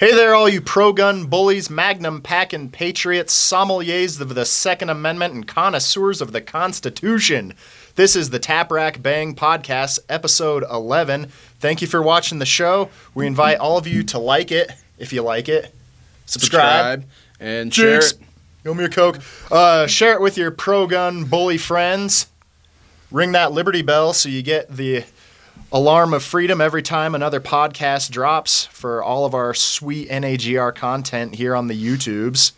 Hey there, all you pro gun bullies, magnum packing patriots, sommeliers of the Second Amendment, and connoisseurs of the Constitution. This is the Tap Rack Bang Podcast, episode 11. Thank you for watching the show. We invite all of you to like it if you like it, subscribe, and share Jinx. it. Give me a Coke. Uh, share it with your pro gun bully friends. Ring that Liberty Bell so you get the alarm of freedom every time another podcast drops for all of our sweet NAGR content here on the YouTubes.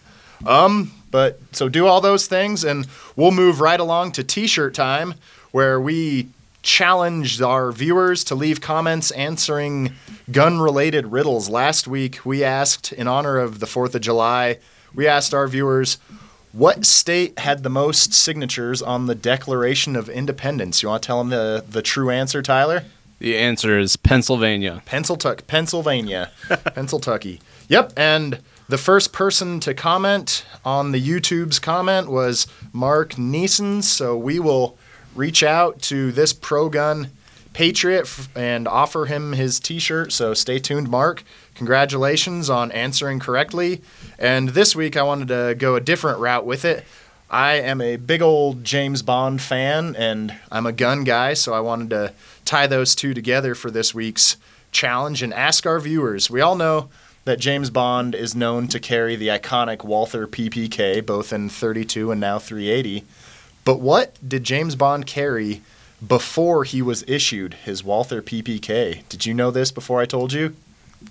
Um, but so do all those things, and we'll move right along to T-shirt time, where we challenge our viewers to leave comments answering gun-related riddles. Last week, we asked, in honor of the Fourth of July, we asked our viewers. What state had the most signatures on the Declaration of Independence? You want to tell them the, the true answer, Tyler? The answer is Pennsylvania. Pennsyltuck, Pennsylvania, Pennsyltucky. Yep, and the first person to comment on the YouTube's comment was Mark Neeson. So we will reach out to this pro gun patriot and offer him his T-shirt. So stay tuned, Mark. Congratulations on answering correctly. And this week I wanted to go a different route with it. I am a big old James Bond fan and I'm a gun guy, so I wanted to tie those two together for this week's challenge and ask our viewers. We all know that James Bond is known to carry the iconic Walther PPK, both in 32 and now 380. But what did James Bond carry before he was issued his Walther PPK? Did you know this before I told you?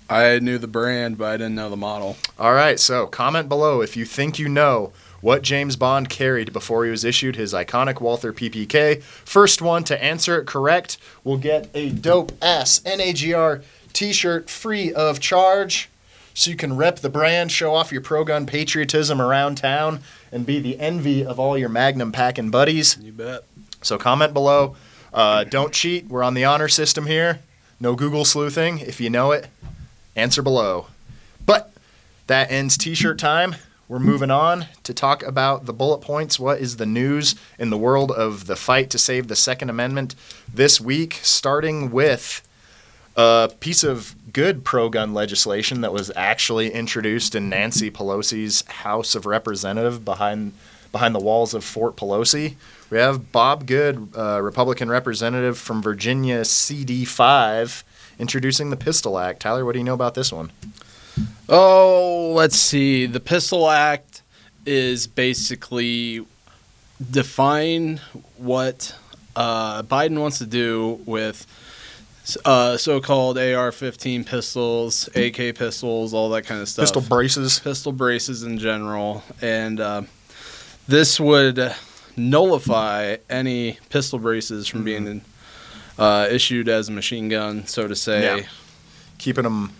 I knew the brand, but I didn't know the model. All right, so comment below if you think you know what James Bond carried before he was issued his iconic Walther PPK. First one to answer it correct will get a dope ass NAGR t shirt free of charge. So you can rep the brand, show off your pro gun patriotism around town, and be the envy of all your Magnum packing buddies. You bet. So comment below. Uh, don't cheat. We're on the honor system here. No Google sleuthing. If you know it, answer below. But that ends t-shirt time. We're moving on to talk about the bullet points. What is the news in the world of the fight to save the Second Amendment this week? Starting with a piece of good pro-gun legislation that was actually introduced in Nancy Pelosi's House of Representative behind behind the walls of Fort Pelosi. We have Bob Good, uh, Republican representative from Virginia, CD5, introducing the Pistol Act. Tyler, what do you know about this one? Oh, let's see. The Pistol Act is basically define what uh, Biden wants to do with uh, so-called AR-15 pistols, AK pistols, all that kind of stuff. Pistol braces. pistol braces in general, and uh, this would nullify any pistol braces from being uh, issued as a machine gun, so to say. Yeah. keeping them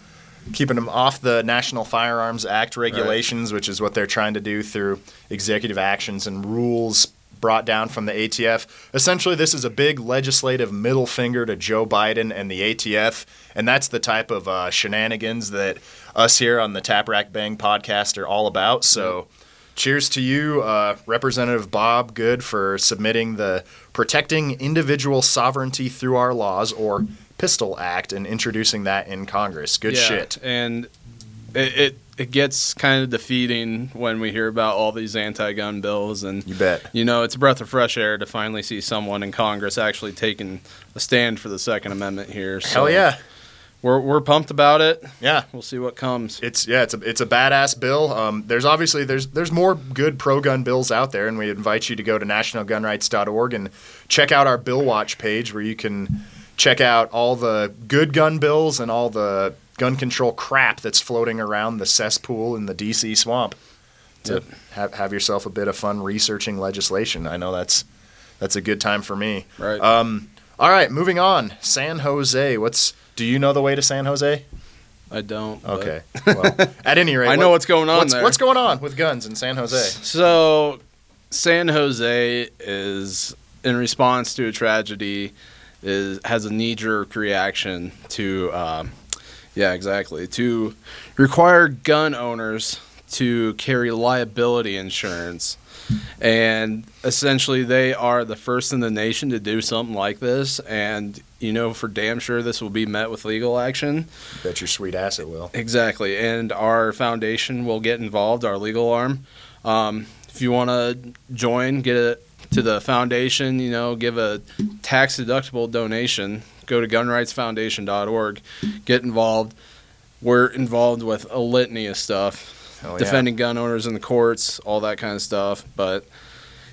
keeping them off the National Firearms Act regulations, which is what they're trying to do through executive actions and rules brought down from the ATF. Essentially, this is a big legislative middle finger to Joe Biden and the ATF, and that's the type of uh, shenanigans that us here on the Tap Rack Bang podcast are all about. So. Cheers to you, uh, Representative Bob Good, for submitting the Protecting Individual Sovereignty Through Our Laws, or Pistol Act, and introducing that in Congress. Good Yeah, shit. And it, it it gets kind of defeating when we hear about all these anti-gun bills, and You bet. you know it's a breath of fresh air to finally see someone in Congress actually taking a stand for the Second Amendment here. So Hell yeah. we're we're pumped about it. Yeah. We'll see what comes. It's yeah, it's a it's a badass bill. Um, there's obviously there's there's more good pro gun bills out there, and we invite you to go to nationalgunrights.org and check out our bill watch page where you can check out all the good gun bills and all the gun control crap that's floating around the cesspool in the DC swamp. To Yep. have have yourself a bit of fun researching legislation. I know that's that's a good time for me. Right. Um, all right, moving on. San Jose. What's do you know the way to San Jose? I don't. Okay. Well, at any rate, I know what- what's going on what's, there. what's going on with guns in San Jose? So, San Jose is in response to a tragedy is has a knee jerk reaction to, um, yeah, exactly, to require gun owners to carry liability insurance. And essentially, they are the first in the nation to do something like this. And you know for damn sure this will be met with legal action. Bet your sweet ass it will. Exactly, and our foundation will get involved, our legal arm. Um, if you want to join, get to the foundation. You know, give a tax deductible donation. Go to gunrightsfoundation.org, get involved. We're involved with a litany of stuff, yeah. defending gun owners in the courts, all that kind of stuff. But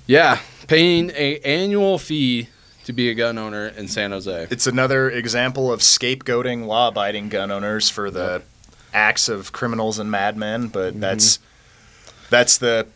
yeah, paying a annual fee to be a gun owner in San Jose. It's another example of scapegoating law-abiding gun owners for the acts of criminals and madmen, but Mm-hmm. that's that's the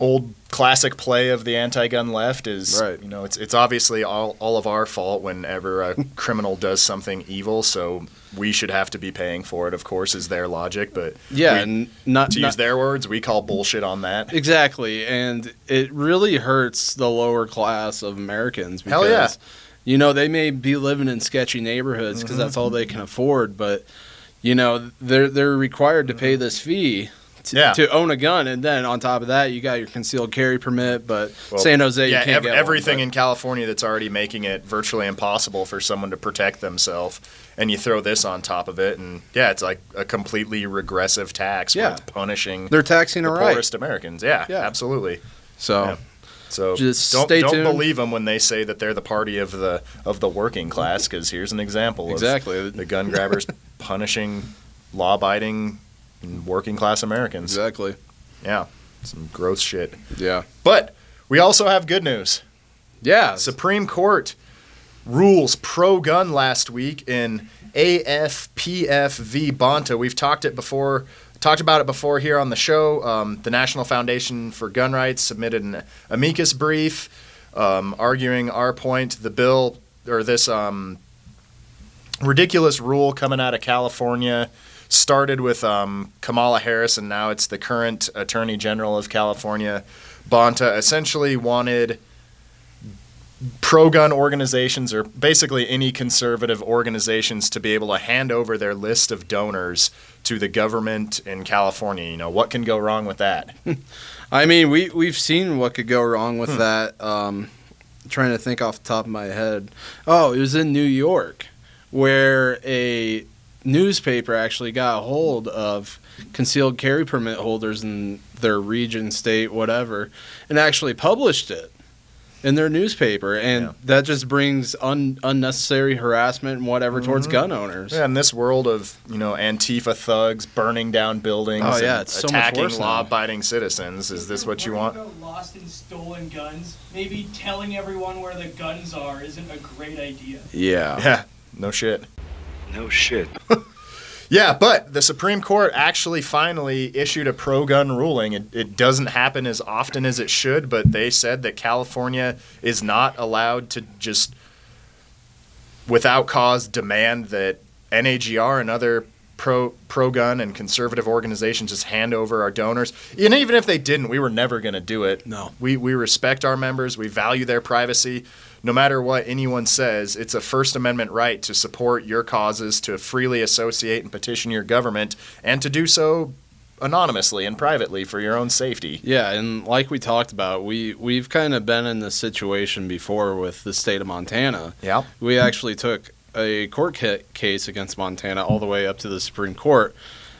old classic play of the anti-gun left is Right. you know it's it's obviously all all of our fault whenever a criminal does something evil so we should have to be paying for it of course is their logic but Yeah, we- and not to not, use their words we call bullshit on that Exactly, and it really hurts the lower class of Americans because Hell yeah. you know they may be living in sketchy neighborhoods because that's mm-hmm. all they can afford, but you know they're they're required to pay mm-hmm. this fee. To, Yeah. to own a gun, and then on top of that, you got your concealed carry permit. But Well, San Jose, yeah, you can't ev- one, everything but- in California that's already making it virtually impossible for someone to protect themselves, and you throw this on top of it, and yeah, it's like a completely regressive tax. Yeah. it's punishing they're taxing the right. poorest Americans. Yeah, Yeah. absolutely. So Yeah. So Just don't don't tuned. believe them when they say that they're the party of the of the working class, because here's an example exactly, of the gun grabbers punishing law-abiding working class Americans. exactly, Yeah, some gross shit. yeah, But we also have good news. yeah. Supreme Court rules pro gun last week in AFPF v Bonta. We've talked it before, talked about it before here on the show. Um, the National Foundation for Gun Rights submitted an amicus brief um, arguing our point. The bill or this um, ridiculous rule coming out of California started with um, Kamala Harris, and now it's the current Attorney General of California. Bonta essentially wanted pro gun organizations or basically any conservative organizations to be able to hand over their list of donors to the government in California. You know, what can go wrong with that? I mean, we we've seen what could go wrong Hmm. with that. Um, trying to think off the top of my head. Oh, it was in New York, where a newspaper actually got a hold of concealed carry permit holders in their region, state, whatever, and actually published it in their newspaper, and Yeah. that just brings un- unnecessary harassment and whatever towards gun owners. Mm-hmm. Yeah, in this world of, you know, Antifa thugs burning down buildings Oh, yeah, and it's so attacking worse law abiding citizens, is this what you want? Lost and stolen guns. Maybe telling everyone where the guns are isn't a great idea. Yeah. Yeah, no shit. No shit. Yeah, but the Supreme Court actually finally issued a pro gun ruling. It, it doesn't happen as often as it should, but they said that California is not allowed to just, without cause, demand that NAGR and other pro pro gun and conservative organizations just hand over our donors. And even if they didn't, we were never going to do it. No. We, we respect our members, we value their privacy. No matter what anyone says, it's a First Amendment right to support your causes, to freely associate and petition your government, and to do so anonymously and privately for your own safety. Yeah, and like we talked about, we we've kind of been in this situation before with the state of Montana. Yeah. We actually took a court ca- case against Montana all the way up to the Supreme Court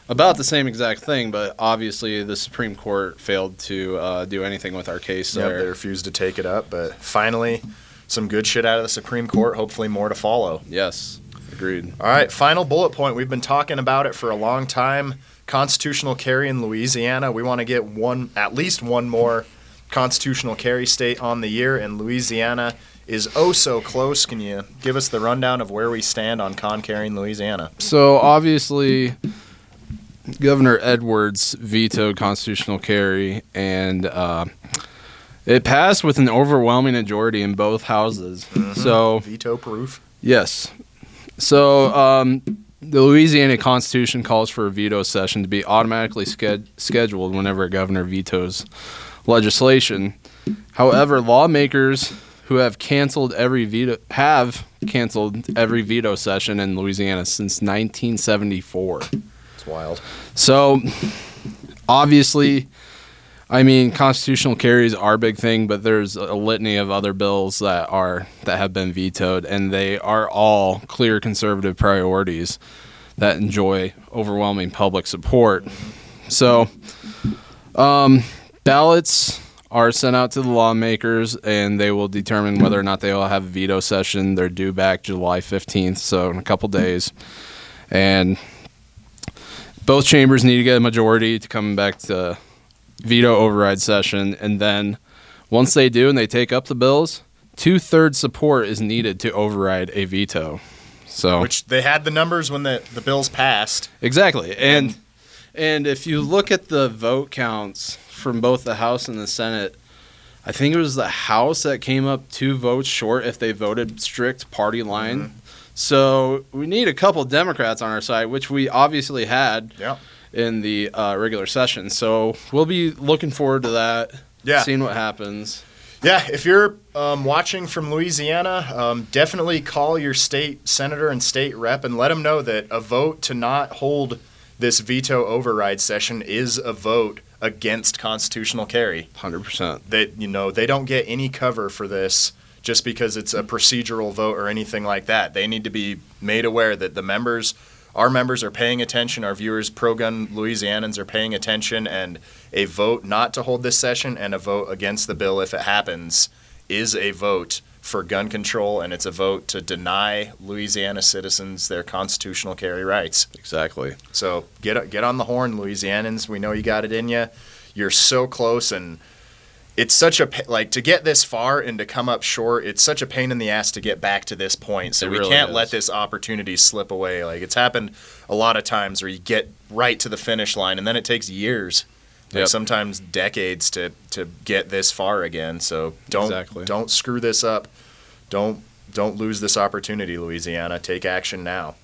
about the same exact thing, but obviously the Supreme Court failed to uh, do anything with our case Yep, they refused to take it up, but finally, some good shit out of the Supreme Court. Hopefully, more to follow. Yes, agreed. All right, final bullet point. We've been talking about it for a long time. Constitutional carry in Louisiana. We want to get one, at least one more constitutional carry state on the year, and Louisiana is oh so close. Can you give us the rundown of where we stand on con carry in Louisiana? So obviously, Governor Edwards vetoed constitutional carry, and uh, it passed with an overwhelming majority in both houses. So Veto proof. yes, so um, the Louisiana Constitution calls for a veto session to be automatically sched- scheduled whenever a governor vetoes legislation. However, lawmakers who have canceled every veto have canceled every veto session in Louisiana since 1974. It's wild. So, obviously, I mean, constitutional carries are a big thing, but there's a litany of other bills that are that have been vetoed, and they are all clear conservative priorities that enjoy overwhelming public support. So, um, ballots are sent out to the lawmakers, and they will determine whether or not they will have a veto session. They're due back July 15th, so in a couple days, and both chambers need to get a majority to come back to veto override session, and then once they do and they take up the bills, two thirds support is needed to override a veto. So Which they had the numbers when the, the bills passed. exactly, and and if you look at the vote counts from both the House and the Senate, I think it was the House that came up two votes short if they voted strict party line. Mm-hmm. So we need a couple Democrats on our side, which we obviously had Yeah. In the uh, regular session. So we'll be looking forward to that. Yeah. Seeing what happens. Yeah, if you're um, watching from Louisiana, um, definitely call your state senator and state rep and let them know that a vote to not hold this veto override session is a vote against constitutional carry. 100%. That you know they don't get any cover for this just because it's a procedural vote or anything like that. They need to be made aware that the members, our members, are paying attention. Our viewers, pro-gun Louisianans, are paying attention, and a vote not to hold this session and a vote against the bill if it happens is a vote for gun control, and it's a vote to deny Louisiana citizens their constitutional carry rights. Exactly. So get get on the horn, Louisianans. We know you got it in you. You're so close, and it's such a like to get this far and to come up short. It's such a pain in the ass to get back to this point. So It we really can't is. let this opportunity slip away. Like it's happened a lot of times where you get right to the finish line, and then it takes years. Like Yep. sometimes decades to, to get this far again. So don't Exactly. don't screw this up. Don't don't lose this opportunity, Louisiana. Take action now.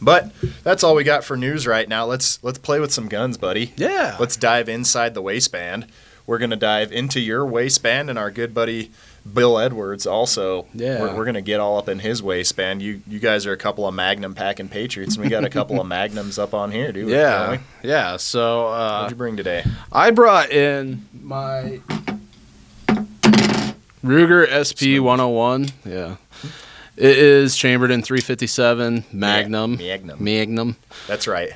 But that's all we got for news right now. Let's let's play with some guns, buddy. Yeah. Let's dive inside the waistband. We're gonna dive into your waistband and our good buddy Bill Edwards also. Yeah. We're, we're gonna get all up in his waistband. You you guys are a couple of Magnum packing patriots, and we got a couple of Magnums up on here, dude. yeah. Yeah. So uh, What'd you bring today? I brought in my Ruger SP 101. Yeah. It is chambered in 357 Magnum. Magnum. Magnum. That's right.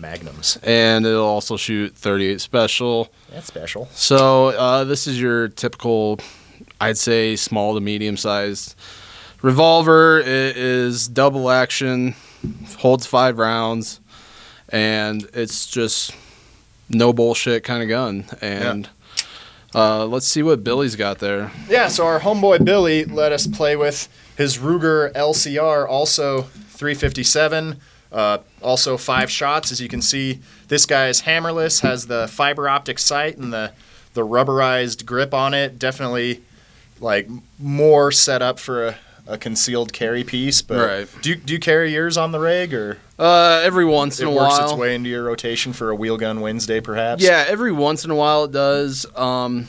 Magnums. And it'll also shoot 38 special. That's special. So uh, this is your typical, I'd say, small to medium sized revolver. It is double action, holds five rounds, and it's just no bullshit kind of gun. And uh, let's see what Billy's got there. Yeah, so our homeboy Billy let us play with his Ruger LCR, also 357, uh, also five shots. As you can see, this guy is hammerless, has the fiber optic sight and the the rubberized grip on it. Definitely, like more set up for a, a concealed carry piece. But Right. do you, do you carry yours on the rig, or Uh, every once in it a works while. its way into your rotation for a wheel gun Wednesday, perhaps? Yeah, every once in a while it does. Um,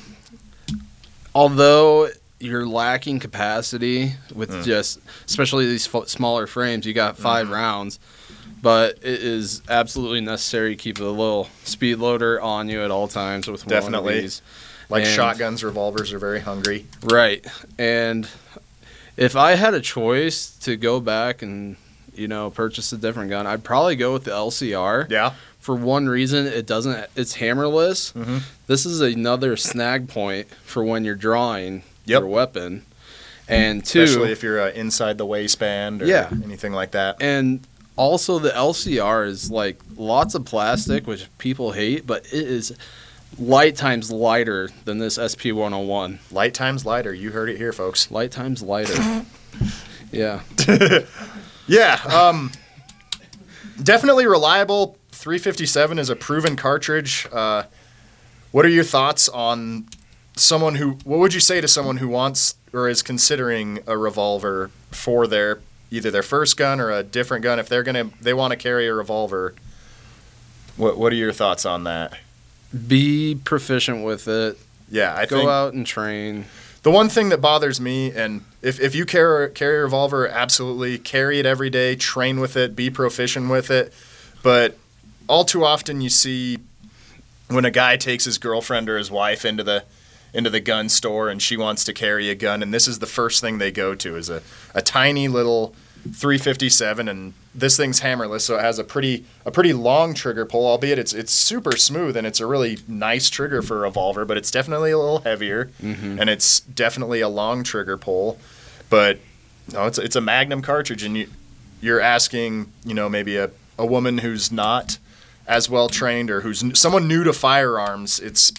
although you're lacking capacity with Mm. just, especially these f- smaller frames, you got 5 Mm-hmm. rounds, but it is absolutely necessary to keep a little speed loader on you at all times with one Definitely. of these. Like And- shotguns, revolvers are very hungry. Right, and if I had a choice to go back and you know purchase a different gun, I'd probably go with the LCR Yeah. for one reason it doesn't it's hammerless Mhm. this is another snag point for when you're drawing Yep. your weapon and two Especially if you're uh, inside the waistband or Yeah. anything like that. and also the lcr is like lots of plastic which people hate but it is light times lighter than this sp101 Light times lighter. You heard it here, folks. light times lighter yeah Yeah. Um, definitely reliable. 357 is a proven cartridge. Uh, what are your thoughts on someone who? What would you say to someone who wants or is considering a revolver for their either their first gun or a different gun? If they're gonna, they want to carry a revolver. What What are your thoughts on that? be proficient with it Yeah, I go out and train The one thing that bothers me, and if, if you carry, carry a revolver, absolutely carry it every day, train with it, be proficient with it. But all too often you see when a guy takes his girlfriend or his wife into the into the gun store and she wants to carry a gun. And this is the first thing they go to is a, a tiny little 357 and this thing's hammerless so it has a pretty a pretty long trigger pull albeit it's it's super smooth and it's a really nice trigger for a revolver but it's definitely a little heavier. Mm-hmm. And it's definitely a long trigger pull. But no it's it's a magnum cartridge and you you're asking you know maybe a, a woman who's not as well trained or who's n- someone new to firearms it's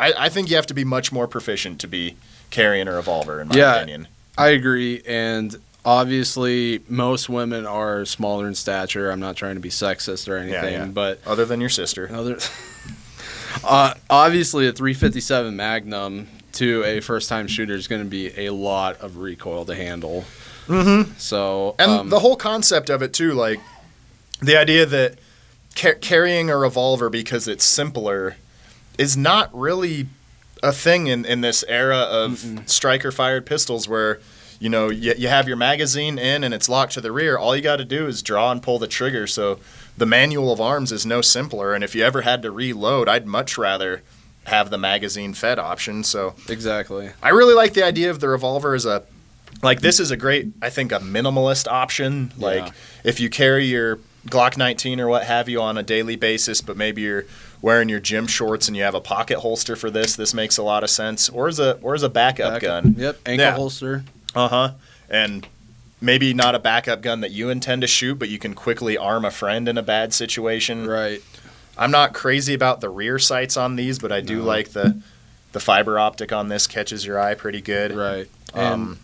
I, I think you have to be much more proficient to be carrying a revolver in my Yeah. opinion I agree, and obviously most women are smaller in stature. I'm not trying to be sexist or anything, yeah. but other than your sister other, uh, obviously a 357 Magnum to a first-time shooter is going to be a lot of recoil to handle. Mm-hmm. So And um, the whole concept of it too, like the idea that ca- carrying a revolver because it's simpler is not really a thing in, in this era of striker fired pistols where you know you, you have your magazine in and it's locked to the rear all you got to do is draw and pull the trigger so the manual of arms is no simpler and if you ever had to reload i'd much rather have the magazine fed option so exactly. I really like the idea of the revolver as a like this is a great I think a minimalist option. Like Yeah. if you carry your Glock 19 or what have you on a daily basis, but maybe you're wearing your gym shorts and you have a pocket holster for this, this makes a lot of sense. Or as a or as a backup Back- gun. Yep, ankle Yeah. holster. Uh huh. And maybe not a backup gun that you intend to shoot, but you can quickly arm a friend in a bad situation. Right. I'm not crazy about the rear sights on these, but I do No. like the the fiber optic on this catches your eye pretty good. Right. And Um,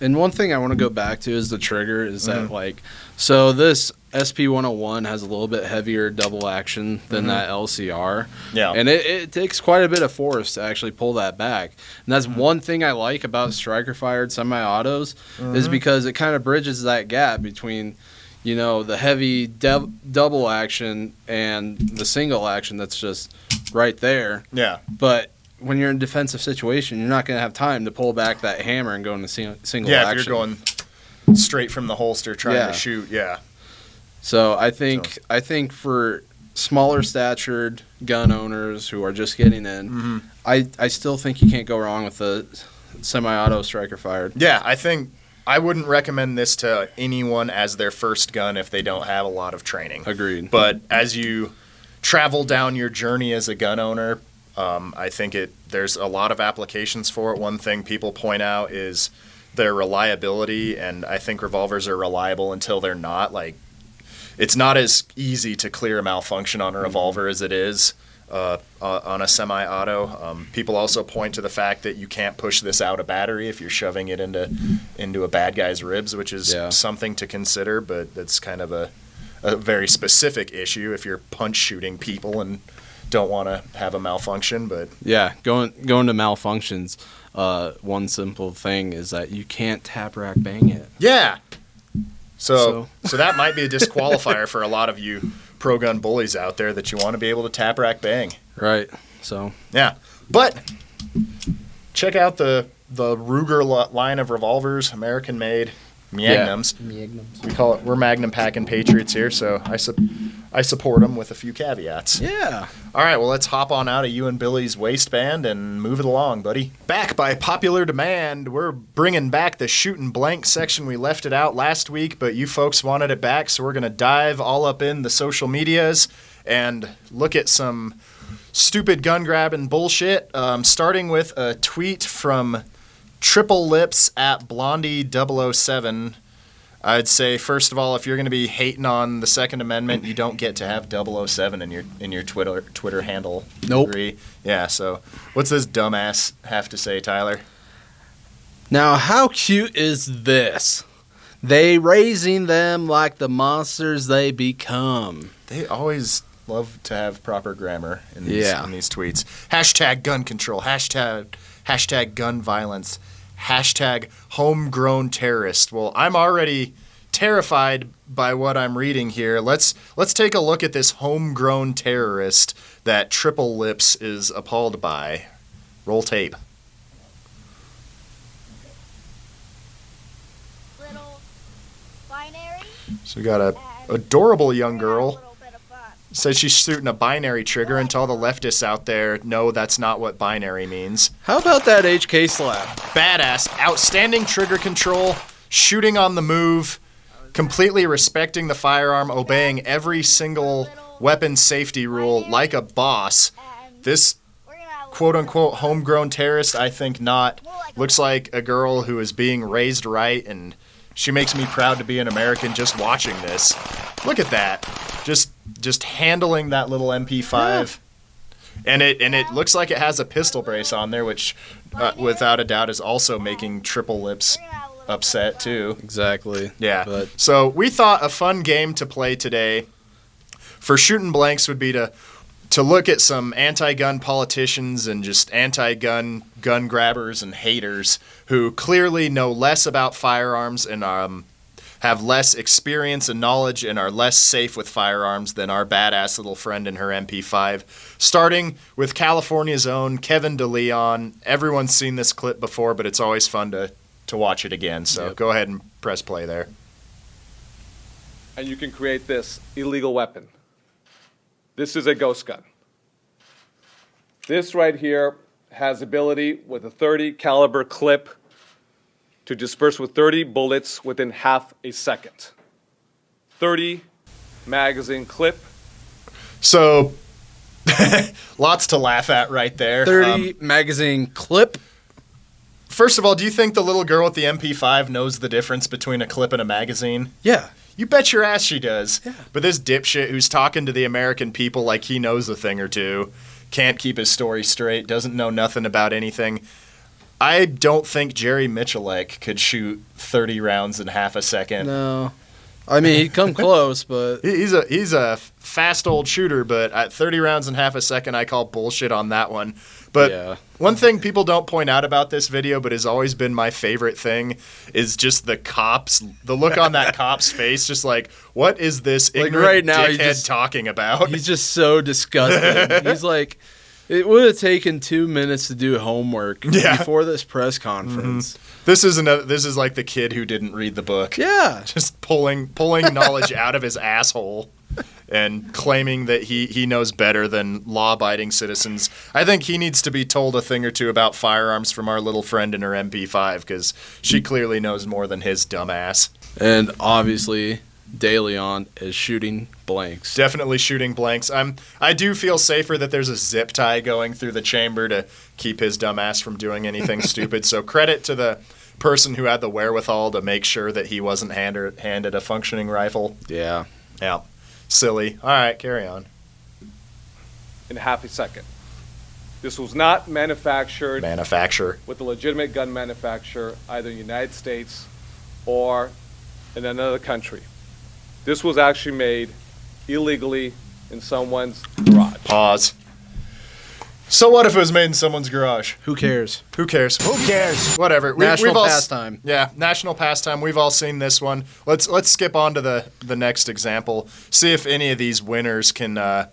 and one thing I want to go back to is the trigger. Is that like so this SP 101 has a little bit heavier double action than Mhm. that LCR, yeah. and it, it takes quite a bit of force to actually pull that back. And that's one thing I like about striker fired semi-autos is Mhm. because it kind of bridges that gap between. You know the heavy dev- double action and the single action that's just right there. yeah. But when you're in a defensive situation, you're not going to have time to pull back that hammer and go into sing- single Yeah, action. if you're going straight from the holster trying Yeah. to shoot, yeah. So I think I think for smaller statured gun owners who are just getting in, Mm-hmm. I, I still think you can't go wrong with the semi-auto striker fired. Yeah, I think I wouldn't recommend this to anyone as their first gun if they don't have a lot of training. Agreed. But as you travel down your journey as a gun owner, um, I think it there's a lot of applications for it. One thing people point out is their reliability, and I think revolvers are reliable until they're not. Like, it's not as easy to clear a malfunction on a revolver as it is uh, uh, on a semi-auto. Um, people also point to the fact that you can't push this out a battery if you're shoving it into into a bad guy's ribs, which is Yeah. something to consider. But that's kind of a a very specific issue if you're punch shooting people and don't want to have a malfunction. But yeah, going going to malfunctions. Uh, one simple thing is that you can't tap rack bang it. yeah, so So- so that might be a disqualifier for a lot of you pro gun bullies out there that you want to be able to tap rack bang. Right. So Yeah, but check out the the Ruger line of revolvers, American made, Magnums. We call it we're Magnum packing patriots here, so I su- I support them with a few caveats. yeah. All right, well, let's hop on out of you and Billy's waistband and move it along, buddy. Back by popular demand, we're bringing back the shoot and blank section. We left it out last week, but you folks wanted it back, so we're going to dive all up in the social medias and look at some stupid gun grabbing bullshit. Um, starting with a tweet from Triple Lips at Blondie007. I'd say first of all, if you're going to be hating on the Second Amendment, you don't get to have 007 in your in your Twitter Twitter handle. Nope. Agree? Yeah. So, what's this dumbass have to say, Tyler? Now, how cute is this? They raising them like the monsters they become. They always love to have proper grammar in these, Yeah. in these tweets. Hashtag gun control. Hashtag hashtag gun violence. Hashtag homegrown terrorist. Well, I'm already terrified by what I'm reading here. Let's let's take a look at this homegrown terrorist that Triple Lips is appalled by. Roll tape. little binary. So we got a adorable young girl little bit of fun. Says she's shooting a binary trigger, and to all the leftists out there, no, that's not what binary means. How about that HK slap? Badass, outstanding trigger control, shooting on the move, completely respecting the firearm, obeying every single weapon safety rule like a boss. This quote unquote homegrown terrorist, I think not. Looks like a girl who is being raised right, and she makes me proud to be an American just watching this. Look at that. Just just handling that little MP5. And it and it looks like it has a pistol brace on there, which uh, without a doubt is also making triple lips upset too. Exactly. Yeah. But So we thought a fun game to play today for shooting blanks would be to to look at some anti-gun politicians and just anti-gun gun grabbers and haters who clearly know less about firearms and um, have less experience and knowledge and are less safe with firearms than our badass little friend and her MP5. Starting with California's own Kevin DeLeon. Everyone's seen this clip before, but it's always fun to to watch it again. So Yep. go ahead and press play there. and you can create this illegal weapon. This is a ghost gun. This right here has ability with a 30 caliber clip to disperse with 30 bullets within half a second. 30 magazine clip. So, lots to laugh at right there. 30 Um, magazine clip. first of all, do you think the little girl with the MP5 knows the difference between a clip and a magazine? Yeah. You bet your ass she does. But this dipshit who's talking to the American people like he knows a thing or two, can't keep his story straight, doesn't know nothing about anything. I don't think Jerry Miculek could shoot 30 rounds in half a second. No. I mean, he'd come close, but He's a he's a fast old shooter, but at 30 rounds in half a second, I call bullshit on that one. But Yeah. one thing people don't point out about this video, but has always been my favorite thing, is just the cops, the look on that cop's face, just like, what is this Like, ignorant right now, he dickhead just- talking about? he's just so disgusted. He's like, it would have taken two minutes to do homework Yeah. before this press conference. Mm-hmm. This is another. This is like the kid who didn't read the book. Yeah. just pulling pulling knowledge out of his asshole and claiming that he, he knows better than law abiding citizens. I think he needs to be told a thing or two about firearms from our little friend in her MP5 because she clearly knows more than his dumbass. And obviously, De Leon is shooting blanks. Definitely shooting blanks. I'm I do feel safer that there's a zip tie going through the chamber to keep his dumbass from doing anything stupid. So credit to the person who had the wherewithal to make sure that he wasn't handed handed a functioning rifle. Yeah. Yeah. Silly. All right, carry on. in half a second. This was not manufactured Manufacture. with a legitimate gun manufacturer, either in the United States or in another country. This was actually made illegally in someone's garage. Pause. So what if it was made in someone's garage? Who cares? Who cares? Who cares? Whatever. We- National all s- pastime. Yeah, national pastime. We've all seen this one. Let's let's skip on to the the next example. See if any of these winners can uh,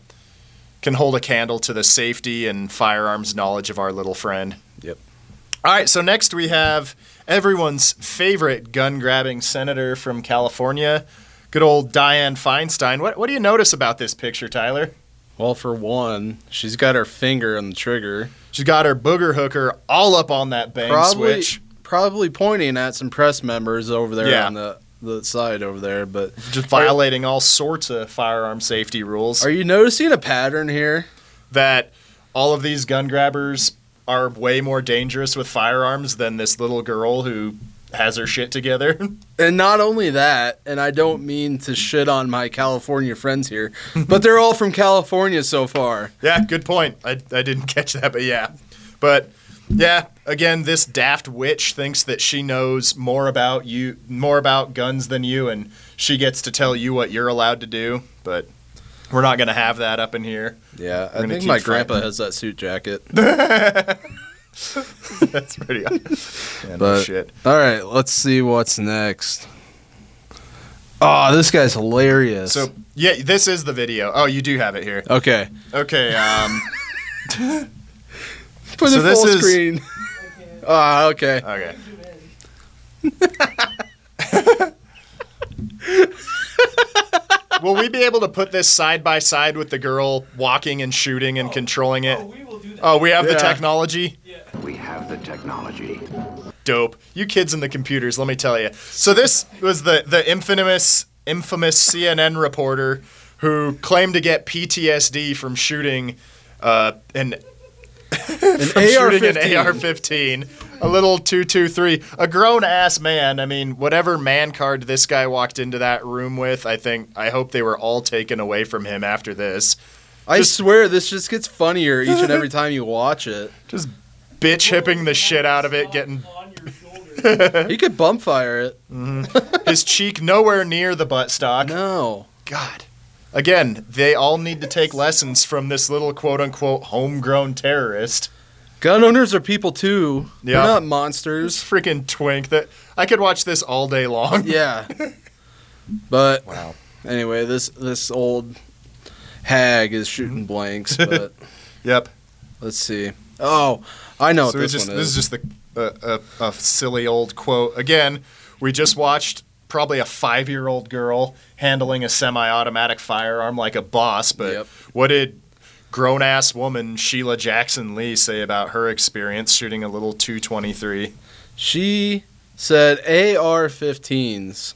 can hold a candle to the safety and firearms knowledge of our little friend. Yep. All right. So next we have everyone's favorite gun grabbing senator from California, good old Dianne Feinstein. What what do you notice about this picture, Tyler? Well, for one, she's got her finger on the trigger, She's got her booger hooker all up on that bang probably switch, probably pointing at some press members over there Yeah. on the the side over there. But just violating all sorts of firearm safety rules. are you noticing a pattern here? that all of these gun grabbers are way more dangerous with firearms than this little girl who has her shit together. And not only that, and I don't mean to shit on my California friends here, but they're all from California so far. yeah, good point. I, I didn't catch that, but yeah. But yeah, again, this daft witch thinks that she knows more about you, more about guns than you, and she gets to tell you what you're allowed to do. But we're not going to have that up in here. Yeah, I gonna think keep my fighting. grandpa has that suit jacket. That's pretty. yeah, no But- shit. All right, let's see what's next. Oh, this guy's hilarious. So yeah, this is the video. Oh, you do have it here. okay, Okay. Um. put So it this full is- screen. Ah, okay. Okay. will we be able to put this side by side with the girl walking and shooting and controlling it? Oh, we will do that. Oh, we have the technology. We have the technology. Dope. You kids in the computers, let me tell you. So this was the the infamous infamous CNN reporter who claimed to get PTSD from shooting uh, an An from shooting an AR-15. AR-15, a little 223, a grown ass man. I mean, whatever man card this guy walked into that room with, I think I hope they were all taken away from him after this. I swear this just gets funnier each and every time you watch it. Just bitch hipping the shit out of it, getting on your shoulder. You could bump fire it. Mm-hmm. his cheek nowhere near the buttstock. No. God. Again, they all need to take lessons from this little quote unquote homegrown terrorist. Gun owners are people too. Yeah. They're not monsters. freaking twink that I could watch this all day long. Yeah. But Wow. anyway, this this old hag is shooting mm-hmm. blanks. But Yep. let's see. Oh, I know so this just one this is. is just the uh, a, a silly old quote. Again, we just watched probably a five year old girl handling a semi automatic firearm like a boss. But Yep. what did grown ass woman Sheila Jackson Lee say about her experience shooting a little 223? She said AR-15s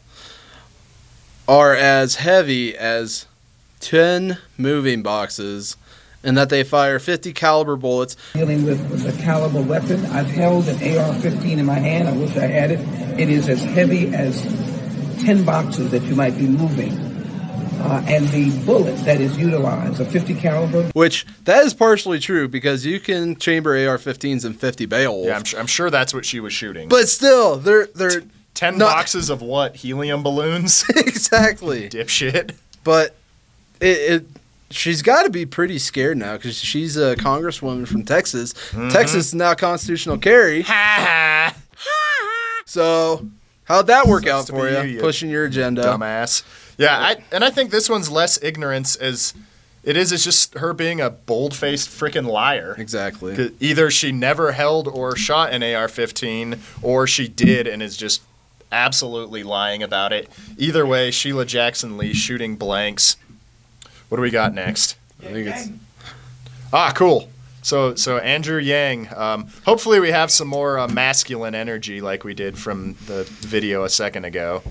are as heavy as 10 moving boxes and that they fire 50 caliber bullets. dealing with a caliber weapon. I've held an AR-15 in my hand. I wish I had it. It is as heavy as 10 boxes that you might be moving. Uh, and the bullet that is utilized, a 50 caliber, Which that is partially true because you can chamber AR-15s in 50 Beowulf. Yeah, I'm, su- I'm sure that's what she was shooting. but still, they're they're 10 not- boxes of what? Helium balloons? exactly. Dipshit. But it, it she's got to be pretty scared now because she's a congresswoman from Texas. Mm-hmm. Texas is now constitutional carry. Ha So how'd that work out for you? you, Pushing your agenda. Dumbass. Yeah, I, and I think this one's less ignorance as it is. It's just her being a bold faced freaking liar. Exactly. Either she never held or shot an AR 15, or she did and is just absolutely lying about it. Either way, Sheila Jackson Lee shooting blanks. What do we got next? I think it's Ah, cool. So, so Andrew Yang. Um, hopefully, we have some more uh, masculine energy like we did from the video a second ago,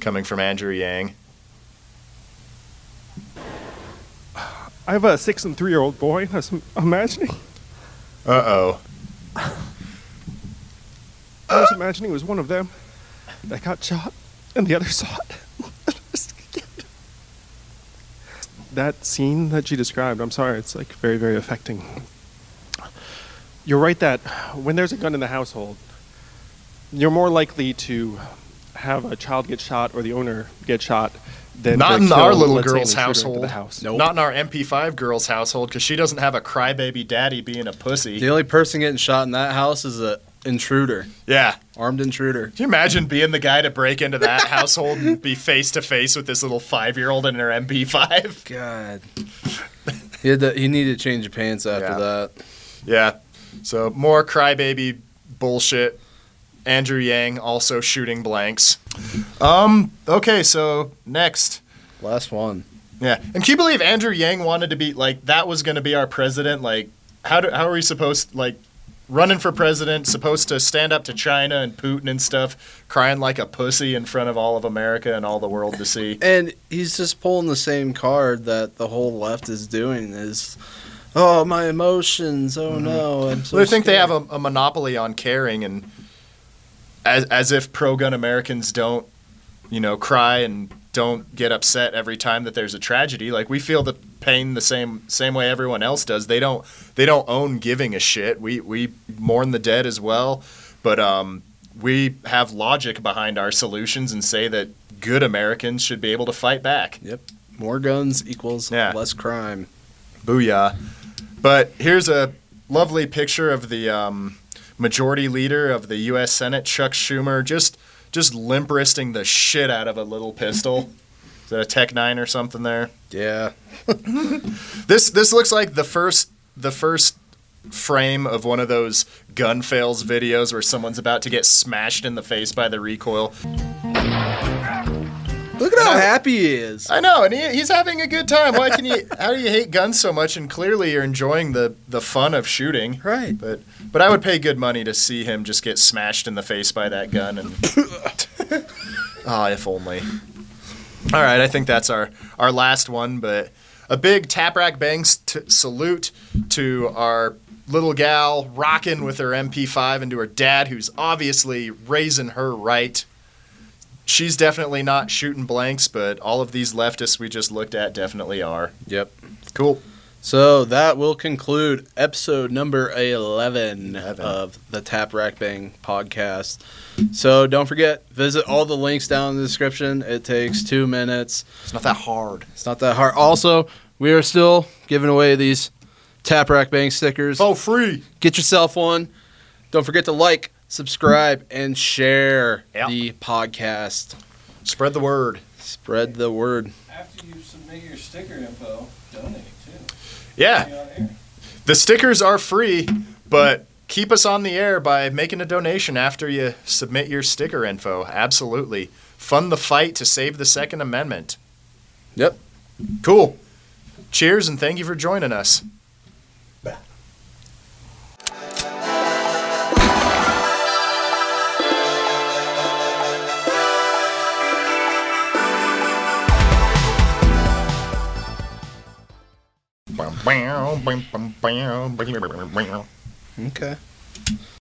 coming from Andrew Yang. I have a six and three year old boy. I was imagining. Uh oh. I was imagining it was one of them that got shot, and the other saw it. That scene that you described. I'm sorry. It's like very, very affecting. You're right that when there's a gun in the household, you're more likely to have a child get shot or the owner get shot than Not to in our little let's say, an girl's household. The house. Nope. Not in our MP5 girl's household because she doesn't have a crybaby daddy being a pussy. the only person getting shot in that house is a intruder, Yeah. armed intruder. Can you imagine being the guy to break into that household and be face to face with this little five year old in her MP5? God. he had to, he needed to change pants after Yeah. that. Yeah. So more crybaby bullshit. Andrew Yang also shooting blanks. Um. Okay. So next. Last one. Yeah. And can you believe Andrew Yang wanted to be like that was going to be our president? Like, how do how are we supposed like running for president? Supposed to stand up to China and Putin and stuff, crying like a pussy in front of all of America and all the world to see. And he's just pulling the same card that the whole left is doing is oh my emotions, oh mm-hmm. no. I'm so they think they have a, a monopoly on caring, and as as if pro gun Americans don't, you know, cry and don't get upset every time that there's a tragedy. Like we feel the pain the same same way everyone else does. They don't they don't own giving a shit. We we mourn the dead as well, but um, we have logic behind our solutions and say that good Americans should be able to fight back. Yep. More guns equals Yeah. less crime. Booyah. But here's a lovely picture of the um, majority leader of the U.S. Senate, Chuck Schumer, just just limp wristing the shit out of a little pistol. Is that a Tech Nine or something there? Yeah. This this looks like the first the first frame of one of those gun fails videos where someone's about to get smashed in the face by the recoil. Look at how happy he is. I know, and he, he's having a good time. Why can you? How do you hate guns so much? And clearly, you're enjoying the the fun of shooting. Right. But but I would pay good money to see him just get smashed in the face by that gun. And ah, if only. All right, I think that's our our last one. But a big tap rack bangs t- salute to our little gal rocking with her MP5 and to her dad, who's obviously raising her right she's definitely not shooting blanks, but all of these leftists we just looked at definitely are. Yep. Cool. So that will conclude episode number 11, 11. of the Tap Rack Bang podcast. So don't forget, visit all the links down in the description. It takes two minutes. It's not that hard. It's not that hard. Also, we are still giving away these Tap Rack Bang stickers. Oh, free. Get yourself one. Don't forget to like, subscribe, and share Yep. the podcast. Spread the word. Spread the word. After you submit your sticker info, donate too. Yeah, Be on air. the stickers are free, but keep us on the air by making a donation after you submit your sticker info. Absolutely. Fund the fight to save the Second Amendment. Yep. Cool. Cheers and thank you for joining us. Okay.